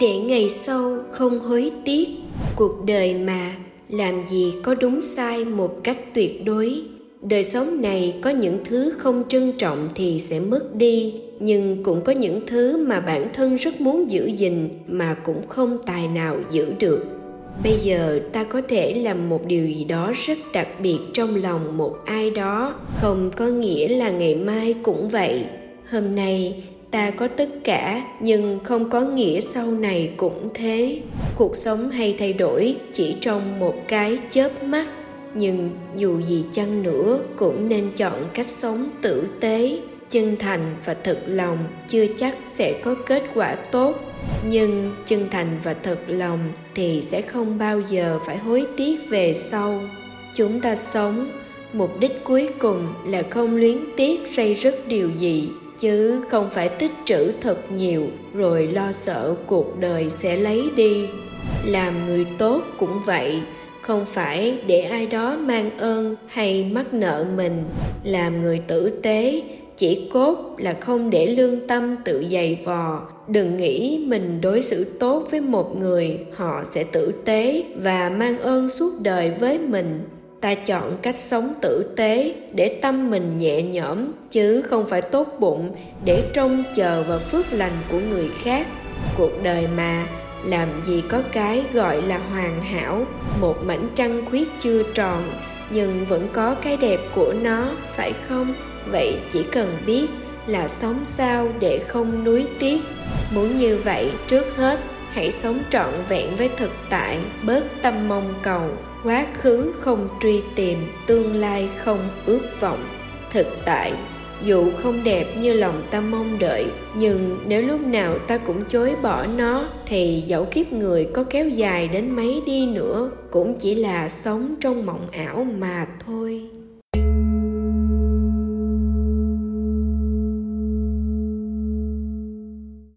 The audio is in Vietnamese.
để ngày sau không hối tiếc, cuộc đời mà làm gì có đúng sai một cách tuyệt đối. Đời sống này có những thứ không trân trọng thì sẽ mất đi, nhưng cũng có những thứ mà bản thân rất muốn giữ gìn mà cũng không tài nào giữ được. Bây giờ ta có thể làm một điều gì đó rất đặc biệt trong lòng một ai đó. Không có nghĩa là ngày mai cũng vậy. Hôm nay ta có tất cả, nhưng không có nghĩa sau này cũng thế. Cuộc sống hay thay đổi chỉ trong một cái chớp mắt, nhưng dù gì chăng nữa cũng nên chọn cách sống tử tế. Chân thành và thật lòng chưa chắc sẽ có kết quả tốt, nhưng chân thành và thật lòng thì sẽ không bao giờ phải hối tiếc về sau. Chúng ta sống, mục đích cuối cùng là không luyến tiếc say rứt điều gì chứ không phải tích trữ thật nhiều, rồi lo sợ cuộc đời sẽ lấy đi. Làm người tốt cũng vậy, không phải để ai đó mang ơn hay mắc nợ mình. Làm người tử tế, chỉ cốt là không để lương tâm tự dày vò. Đừng nghĩ mình đối xử tốt với một người, họ sẽ tử tế và mang ơn suốt đời với mình ta chọn cách sống tử tế để tâm mình nhẹ nhõm, chứ không phải tốt bụng để trông chờ vào phước lành của người khác. Cuộc đời mà, làm gì có cái gọi là hoàn hảo, một mảnh trăng khuyết chưa tròn, nhưng vẫn có cái đẹp của nó, phải không? Vậy chỉ cần biết là sống sao để không nuối tiếc. Muốn như vậy trước hết hãy sống trọn vẹn với thực tại, bớt tâm mong cầu. Quá khứ không truy tìm, tương lai không ước vọng. Thực tại, dù không đẹp như lòng ta mong đợi, nhưng nếu lúc nào ta cũng chối bỏ nó, thì dẫu kiếp người có kéo dài đến mấy đi nữa, cũng chỉ là sống trong mộng ảo mà thôi.